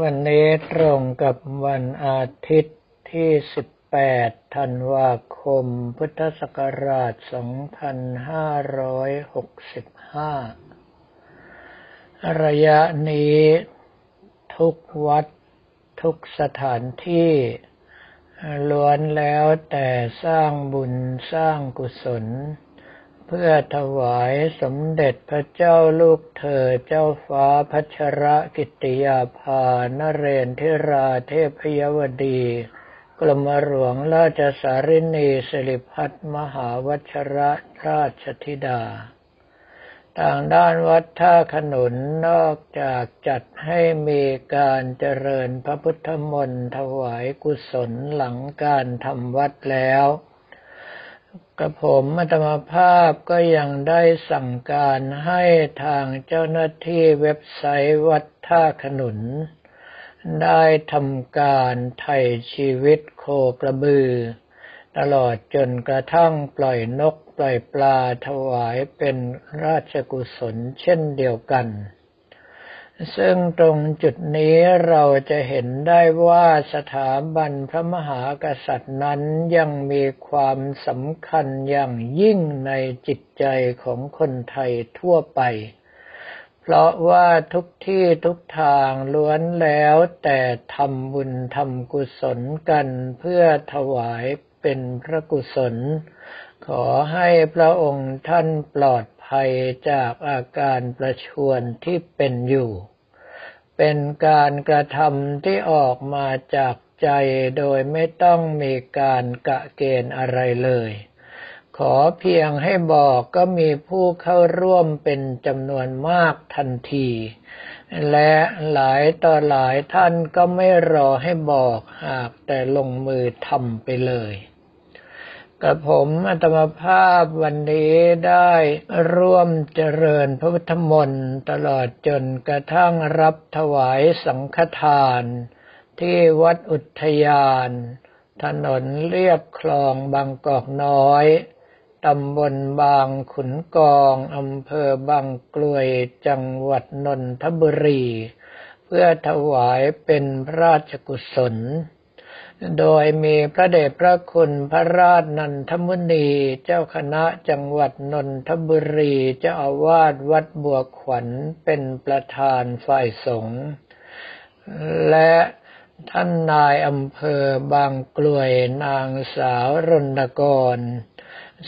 วันนี้ตรงกับวันอาทิตย์ที่ 18 ธันวาคม พุทธศักราช 2565 ระยะนี้ทุกวัดทุกสถานที่ล้วนแล้วแต่สร้างบุญสร้างกุศล เพื่อถวายสมเด็จพระเจ้าลูกเธอเจ้าฟ้าพัชรกิติยาภานเรนทิราเทพยวดี กรมหลวงราชสารินีสิริพัฒมหาวัชรราชธิดา ทางด้านวัดท่าขนุนนอกจากจัดให้มีการเจริญพระพุทธมนต์ถวายกุศลหลังการทำวัดแล้ว กระผมอัตมาภาพก็ยังได้สั่งการให้ทางเจ้าหน้าที่เว็บไซต์วัดท่าขนุน ได้ทำการไถ่ชีวิตโคกระบือ ตลอดจนกระทั่งปล่อยนกปล่อยปลาถวายเป็นราชกุศลเช่นเดียวกัน ซึ่งตรงจุดนี้เราจะเห็นได้ว่าสถาบันพระมหากษัตริย์นั้นยังมีความสำคัญอย่างยิ่งในจิตใจของคนไทยทั่วไป เพราะว่าทุกที่ทุกทางล้วนแล้วแต่ทำบุญทำกุศลกันเพื่อถวายเป็นพระกุศล ขอให้พระองค์ท่านปลอด ภัยจากอาการประชวนที่เป็นอยู่ เป็นการกระทำที่ออกมาจากใจโดยไม่ต้องมีการกะเกณฑ์อะไรเลย ขอเพียงให้บอกก็มีผู้เข้าร่วมเป็นจำนวนมากทันที และหลายต่อหลายท่านก็ไม่รอให้บอกหากแต่ลงมือทำไปเลย กระผมอัตมภาพวันนี้ได้ร่วมเจริญพระพุทธมนต์ตลอดจนกระทั่งรับถวายสังฆทาน ที่วัดอุทยาน ถนนเรียบคลองบางกอกน้อยตำบลบางขุนกองอำเภอบางกลวยจังหวัดนนทบุรี เพื่อถวายเป็นพระราชกุศล โดยมีพระเดชพระคุณพระราชนันทมุนี เจ้าคณะจังหวัดนนทบุรีเจ้าอาวาสวัดบัวขวัญเป็นประธานฝ่ายสงฆ์และท่านนายอำเภอบางกลวยนางสาวรณกร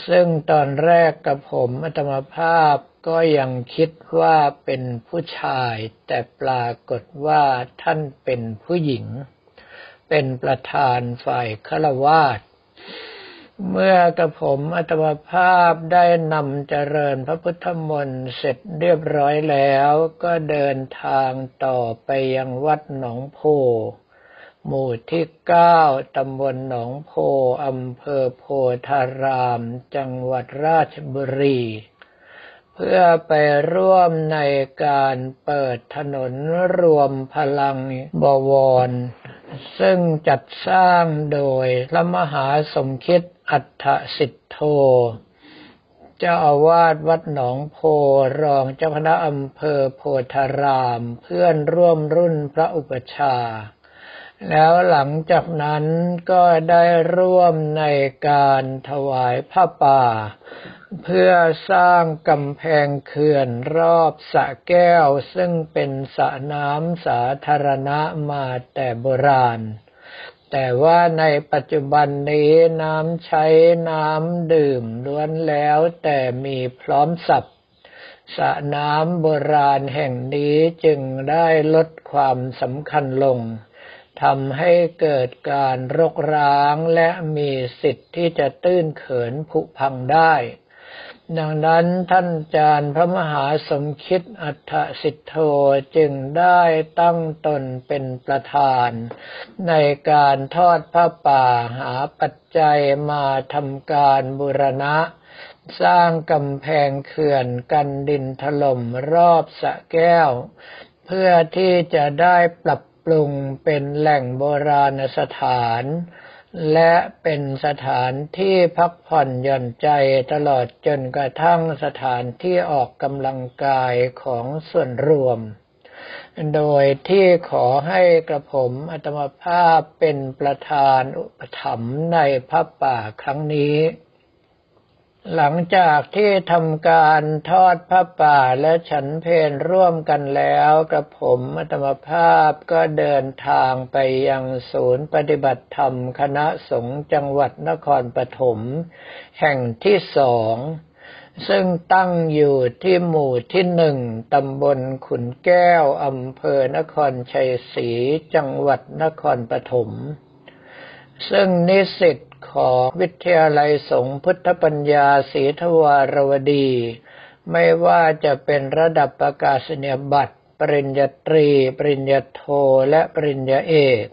ซึ่งตอนแรกกับผมอัตมภาพก็ยังคิดว่าเป็นผู้ชาย แต่ปรากฏว่าท่านเป็นผู้หญิง เป็นประธานฝ่ายฆราวาสเมื่อกระผมอัตมภาพได้นำเจริญพระพุทธมนต์เสร็จเรียบร้อยแล้ว ก็เดินทางต่อไปยังวัดหนองโพ หมู่ที่เก้าตำบลหนองโพอำเภอโพธาราม จังหวัดราชบุรี เพื่อไปร่วมในการเปิดถนนรวมพลังบวร ซึ่งจัดสร้างโดยพระมหาสมคิดอัฏฐสิทธโธ เจ้าอาวาสวัดหนองโพรองเจ้าคณะอำเภอโพธาราม เพื่อนร่วมรุ่นพระอุปชา แล้วหลังจากนั้นก็ได้ร่วมในการถวายผ้าป่า เพื่อสร้างกำแพงเขื่อนรอบสระแก้ว ซึ่งเป็นสระน้ำสาธารณะมาแต่โบราณ แต่ว่าในปัจจุบันนี้น้ำใช้น้ำดื่มล้วนแล้วแต่มีพร้อมสับสระน้ำโบราณแห่งนี้จึงได้ลดความสำคัญลงทำให้เกิดการรกร้างและมีสิทธิ์ที่จะตื้นเขินผุพังได้ ดังนั้นท่านอาจารย์พระมหาสมคิดอัฏฐสิทโธจึงได้ตั้งตนเป็นประธาน ในการทอดผ้าป่าหาปัจจัยมาทำการบุรณะ สร้างกำแพงเขื่อนกันดินถล่มรอบสะแก้ว เพื่อที่จะได้ปรับปรุงเป็นแหล่งโบราณสถาน และเป็นสถานที่พักผ่อนหย่อนใจตลอดจนกระทั่งสถานที่ออกกำลังกายของส่วนรวม โดยที่ขอให้กระผมอัตมภาพเป็นประธานอุปถัมภ์ในพระป่าครั้งนี้ หลังจากที่ทำการทอดพระป่าและฉันเพนร่วมกันแล้วกระผมอัตมภาพก็เดินทางไปยังศูนย์ปฏิบัติธรรมคณะสงฆ์จังหวัดนครปฐมแห่งที่สองซึ่งตั้งอยู่ที่หมู่ที่หนึ่งตำบลขุนแก้วอำเภอนครชัยศรีจังหวัดนครปฐมซึ่งนิสิต ของวิทยาลัยสงฆ์พุทธปัญญาศรีทวารวดี ไม่ว่าจะเป็นระดับประกาศนียบัตร ปริญญาตรี ปริญญาโทและปริญญาเอก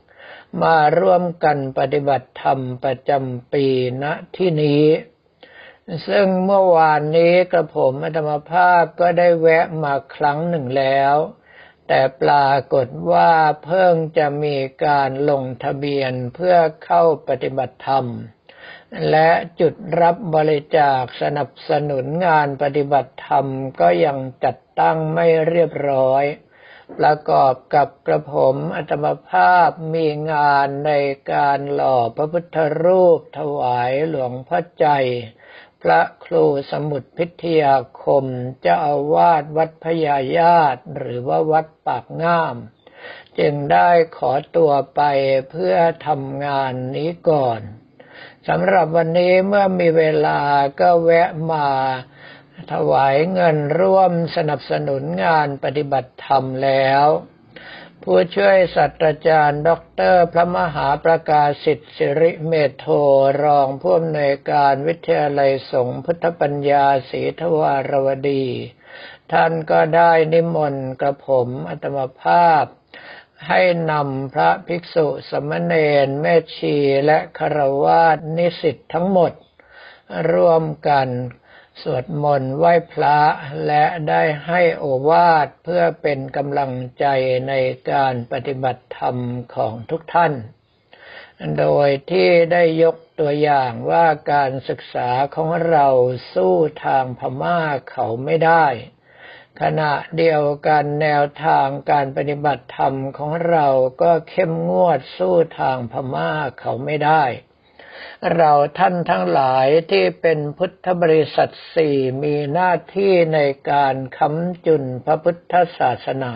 มาร่วมกันปฏิบัติธรรมประจำปีณที่นี้ ซึ่งเมื่อวานนี้กระผมธรรมภาพก็ได้แวะมาครั้งหนึ่งแล้ว แต่ปรากฏว่าเพิ่งจะมีการลงทะเบียนเพื่อเข้าปฏิบัติธรรม และจุดรับบริจาคสนับสนุนงานปฏิบัติธรรมก็ยังจัดตั้งไม่เรียบร้อย ประกอบกับกระผมอัตมภาพมีงานในการหล่อพระพุทธรูปถวายหลวงพ่อใจ พระครูสมุทรพิทยาคมเจ้าอาวาสวัดพญายาติหรือว่าวัดปากง่าม จึงได้ขอตัวไปเพื่อทำงานนี้ก่อนสำหรับวันนี้เมื่อมีเวลาก็แวะมาถวายเงินร่วมสนับสนุนงานปฏิบัติธรรมแล้ว ผู้ช่วยศาสตราจารย์ ดร พระมหาประกาศสิทธิสิริเมธโทรองผู้อำนวยการวิทยาลัยสงฆ์พุทธปัญญาศรีทวารวดี ท่านก็ได้นิมนต์กระผมอัตมภาพ ให้นำพระภิกษุสมณเณรแม่ชีและคารวาสนิสิตทั้งหมด ร่วมกัน สวดมนต์ไหว้พระและได้ให้โอวาทเพื่อเป็นกำลังใจในการปฏิบัติธรรมของทุกท่าน โดยที่ได้ยกตัวอย่างว่าการศึกษาของเราสู้ทางพม่าเขาไม่ได้ ขณะเดียวกันแนวทางการปฏิบัติธรรมของเราก็เข้มงวดสู้ทางพม่าเขาไม่ได้ เราท่านทั้งหลายที่เป็นพุทธบริษัทสี่มีหน้าที่ในการค้ำจุนพระพุทธศาสนา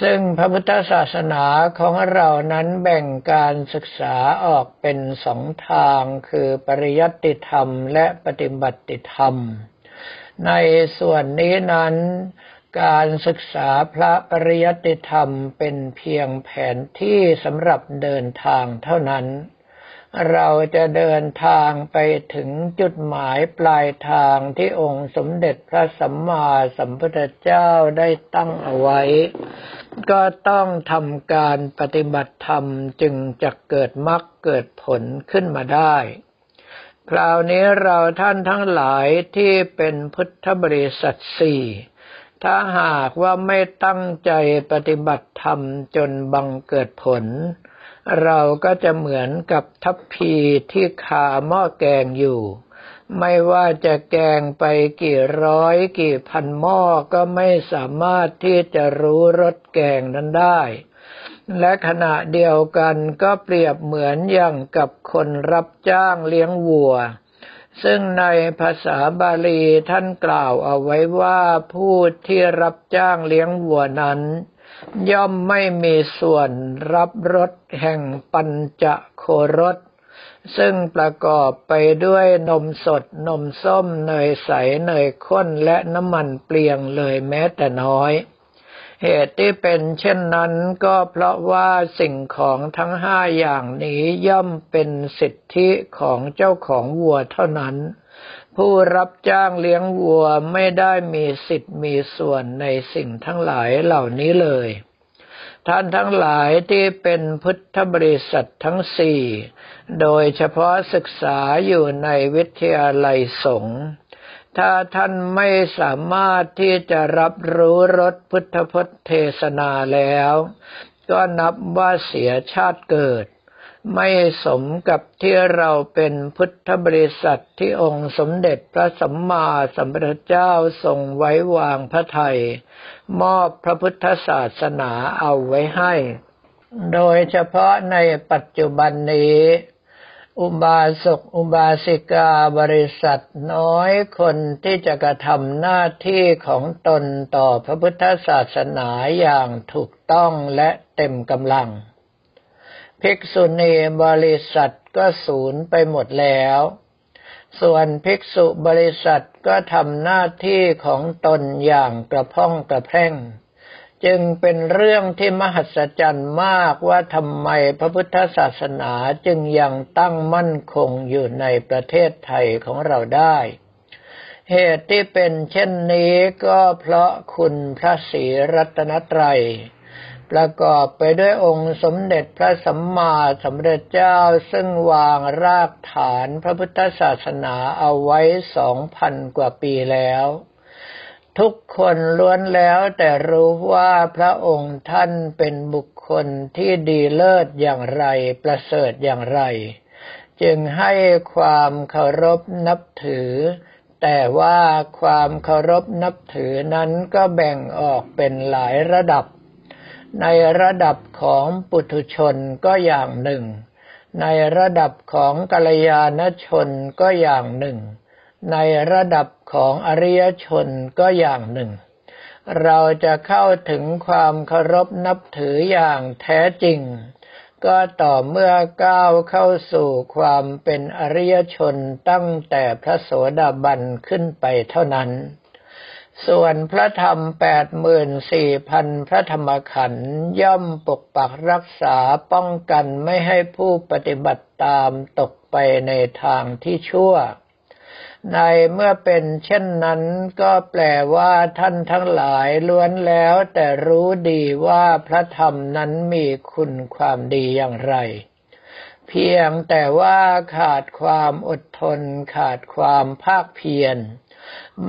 ซึ่งพระพุทธศาสนาของเรานั้นแบ่งการศึกษาออกเป็นสองทางคือปริยัติธรรมและปฏิบัติธรรม ในส่วนนี้นั้นการศึกษาพระปริยัติธรรมเป็นเพียงแผนที่สำหรับเดินทางเท่านั้น เราจะเดินทางไปถึงจุดหมายปลายทางที่องค์สมเด็จพระสัมมาสัมพุทธเจ้าได้ตั้งเอาไว้ ก็ต้องทำการปฏิบัติธรรมจึงจะเกิดมรรคเกิดผลขึ้นมาได้ คราวนี้เราท่านทั้งหลายที่เป็นพุทธบริษัทสี่ถ้าหากว่าไม่ตั้งใจปฏิบัติธรรมจนบังเกิดผล เราก็จะเหมือนกับทัพพีที่คาหม้อแกงอยู่ ไม่ว่าจะแกงไปกี่ร้อยกี่พันหม้อก็ไม่สามารถที่จะรู้รสแกงนั้นได้ และขณะเดียวกันก็เปรียบเหมือนอย่างกับคนรับจ้างเลี้ยงวัวซึ่งในภาษาบาลีท่านกล่าวเอาไว้ว่าผู้ที่รับจ้างเลี้ยงวัวนั้น ย่อมไม่มีส่วนรับรสแห่งปัญจโครส ซึ่งประกอบไปด้วยนมสดนมส้มเนยใสเนยข้นและน้ำมันเปลี่ยงเลยแม้แต่น้อย เหตุที่เป็นเช่นนั้นก็เพราะว่าสิ่งของทั้งห้าอย่างนี้ย่อมเป็นสิทธิของเจ้าของวัวเท่านั้น ผู้รับจ้างเลี้ยงวัวไม่ได้มีสิทธิ์มีส่วนในสิ่งทั้งหลายเหล่านี้เลย ท่านทั้งหลายที่เป็นพุทธบริษัททั้งสี่ โดยเฉพาะศึกษาอยู่ในวิทยาลัยสงฆ์ถ้าท่านไม่สามารถที่จะรับรู้รสพุทธพจน์เทศนาแล้ว ก็นับว่าเสียชาติเกิด ไม่สมกับที่เราเป็นพุทธบริษัทที่องค์สมเด็จพระสัมมาสัมพุทธเจ้าทรงไว้วางพระไทย มอบพระพุทธศาสนาเอาไว้ให้ โดยเฉพาะในปัจจุบันนี้ อุบาสกอุบาสิกาบริษัทน้อยคนที่จะกระทำหน้าที่ของตนต่อพระพุทธศาสนาอย่างถูกต้องและเต็มกำลัง ภิกษุณีบริษัทก็สูญไปหมดแล้ว ส่วนภิกษุบริษัทก็ทำหน้าที่ของตนอย่างกระพ้องกระแพร่ง จึงเป็นเรื่องที่มหัศจรรย์มากว่าทำไมพระพุทธศาสนาจึงยังตั้งมั่นคงอยู่ในประเทศไทยของเราได้ เหตุที่เป็นเช่นนี้ก็เพราะคุณพระศรีรัตนตรัย ประกอบไปด้วยองค์สมเด็จพระสัมมาสัมพุทธเจ้าซึ่งวางรากฐานพระพุทธศาสนาเอาไว้สองพันกว่าปีแล้ว ทุกคนล้วนแล้วแต่รู้ว่าพระองค์ท่านเป็นบุคคลที่ดีเลิศอย่างไรประเสริฐอย่างไร จึงให้ความเคารพนับถือแต่ว่าความเคารพนับถือนั้นก็แบ่งออกเป็นหลายระดับ ในระดับของปุถุชนก็อย่างหนึ่ง ในระดับของกัลยาณชนก็อย่างหนึ่ง ในระดับของอริยชนก็อย่างหนึ่ง เราจะเข้าถึงความเคารพนับถืออย่างแท้จริง ก็ต่อเมื่อก้าวเข้าสู่ความเป็นอริยชนตั้งแต่พระโสดาบันขึ้นไปเท่านั้น ส่วนพระธรรมแปดหมื่นสี่พันพระธรรมขันธ์ย่อมปกปักรักษาป้องกันไม่ให้ผู้ปฏิบัติตามตกไปในทางที่ชั่ว ในเมื่อเป็นเช่นนั้นก็แปลว่าท่านทั้งหลายล้วนแล้วแต่รู้ดีว่าพระธรรมนั้นมีคุณความดีอย่างไร เพียงแต่ว่าขาดความอดทนขาดความภาคเพียร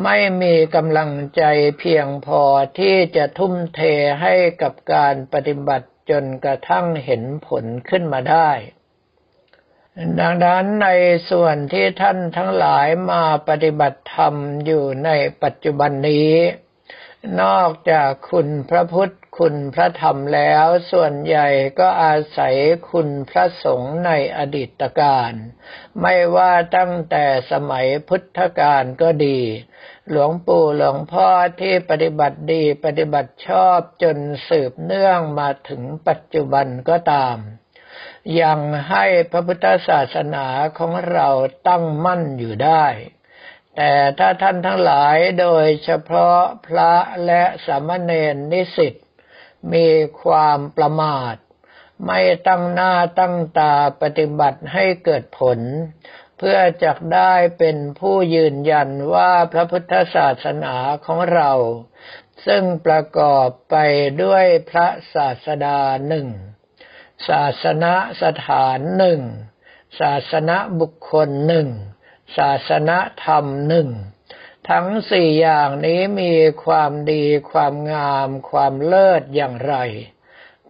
ไม่มีกำลังใจเพียงพอที่จะทุ่มเทให้กับการปฏิบัติจนกระทั่งเห็นผลขึ้นมาได้ ดังนั้นในส่วนที่ท่านทั้งหลายมาปฏิบัติธรรมอยู่ในปัจจุบันนี้ นอกจากคุณพระพุทธคุณพระธรรมแล้วส่วนใหญ่ก็อาศัยคุณพระสงฆ์ในอดีตการ ไม่ว่าตั้งแต่สมัยพุทธกาลก็ดี หลวงปู่หลวงพ่อที่ปฏิบัติดีปฏิบัติชอบจนสืบเนื่องมาถึงปัจจุบันก็ตาม ยังให้พระพุทธศาสนาของเราตั้งมั่นอยู่ได้ แต่ถ้าท่านทั้งหลายโดยเฉพาะพระและสามเณรนิสิตมีความประมาท ไม่ตั้งหน้าตั้งตาปฏิบัติให้เกิดผล เพื่อจะได้เป็นผู้ยืนยันว่าพระพุทธศาสนาของเรา ซึ่งประกอบไปด้วยพระศาสดาหนึ่ง ศาสนาสถานหนึ่ง ศาสนาบุคคลหนึ่ง ศาสนธรรมหนึ่ง ทั้งสี่อย่างนี้มีความดีความงามความเลิศอย่างไร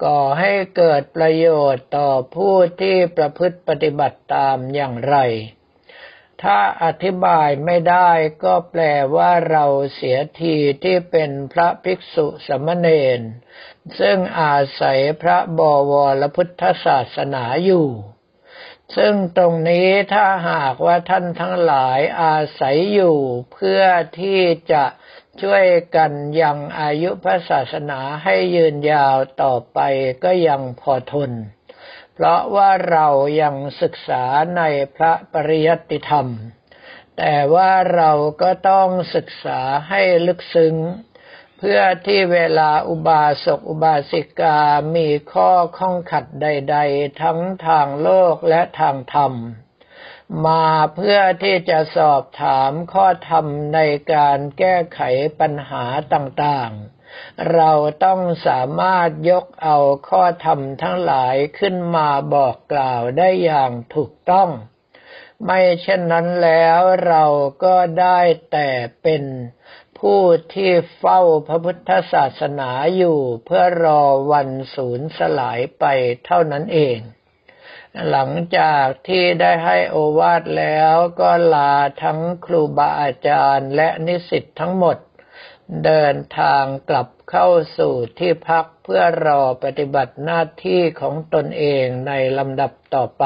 ก่อให้เกิดประโยชน์ต่อผู้ที่ประพฤติปฏิบัติตามอย่างไร ถ้าอธิบายไม่ได้ก็แปลว่าเราเสียทีที่เป็นพระภิกษุสมณเณรซึ่งอาศัยพระบวรพุทธศาสนาอยู่ ซึ่งตรงนี้ถ้าหากว่าท่านทั้งหลายอาศัยอยู่เพื่อที่จะช่วยกันยังอายุพระศาสนาให้ยืนยาวต่อไปก็ยังพอทน เพราะว่าเรายังศึกษาในพระปริยัติธรรม แต่ว่าเราก็ต้องศึกษาให้ลึกซึ้ง เพื่อที่เวลาอุบาสกอุบาสิกามีข้อข้องขัดใด ๆ ทั้งทางโลกและทางธรรม มาเพื่อที่จะสอบถามข้อธรรมในการแก้ไขปัญหาต่างๆเราต้องสามารถยกเอาข้อธรรมทั้งหลายขึ้นมาบอกกล่าวได้อย่างถูกต้อง ไม่เช่นนั้นแล้วเราก็ได้แต่เป็น ผู้ที่เฝ้าพระพุทธศาสนาอยู่เพื่อรอวันสูญสลายไปเท่านั้นเอง หลังจากที่ได้ให้โอวาทแล้วก็ลาทั้งครูบาอาจารย์และนิสิตทั้งหมด เดินทางกลับเข้าสู่ที่พักเพื่อรอปฏิบัติหน้าที่ของตนเองในลำดับต่อไป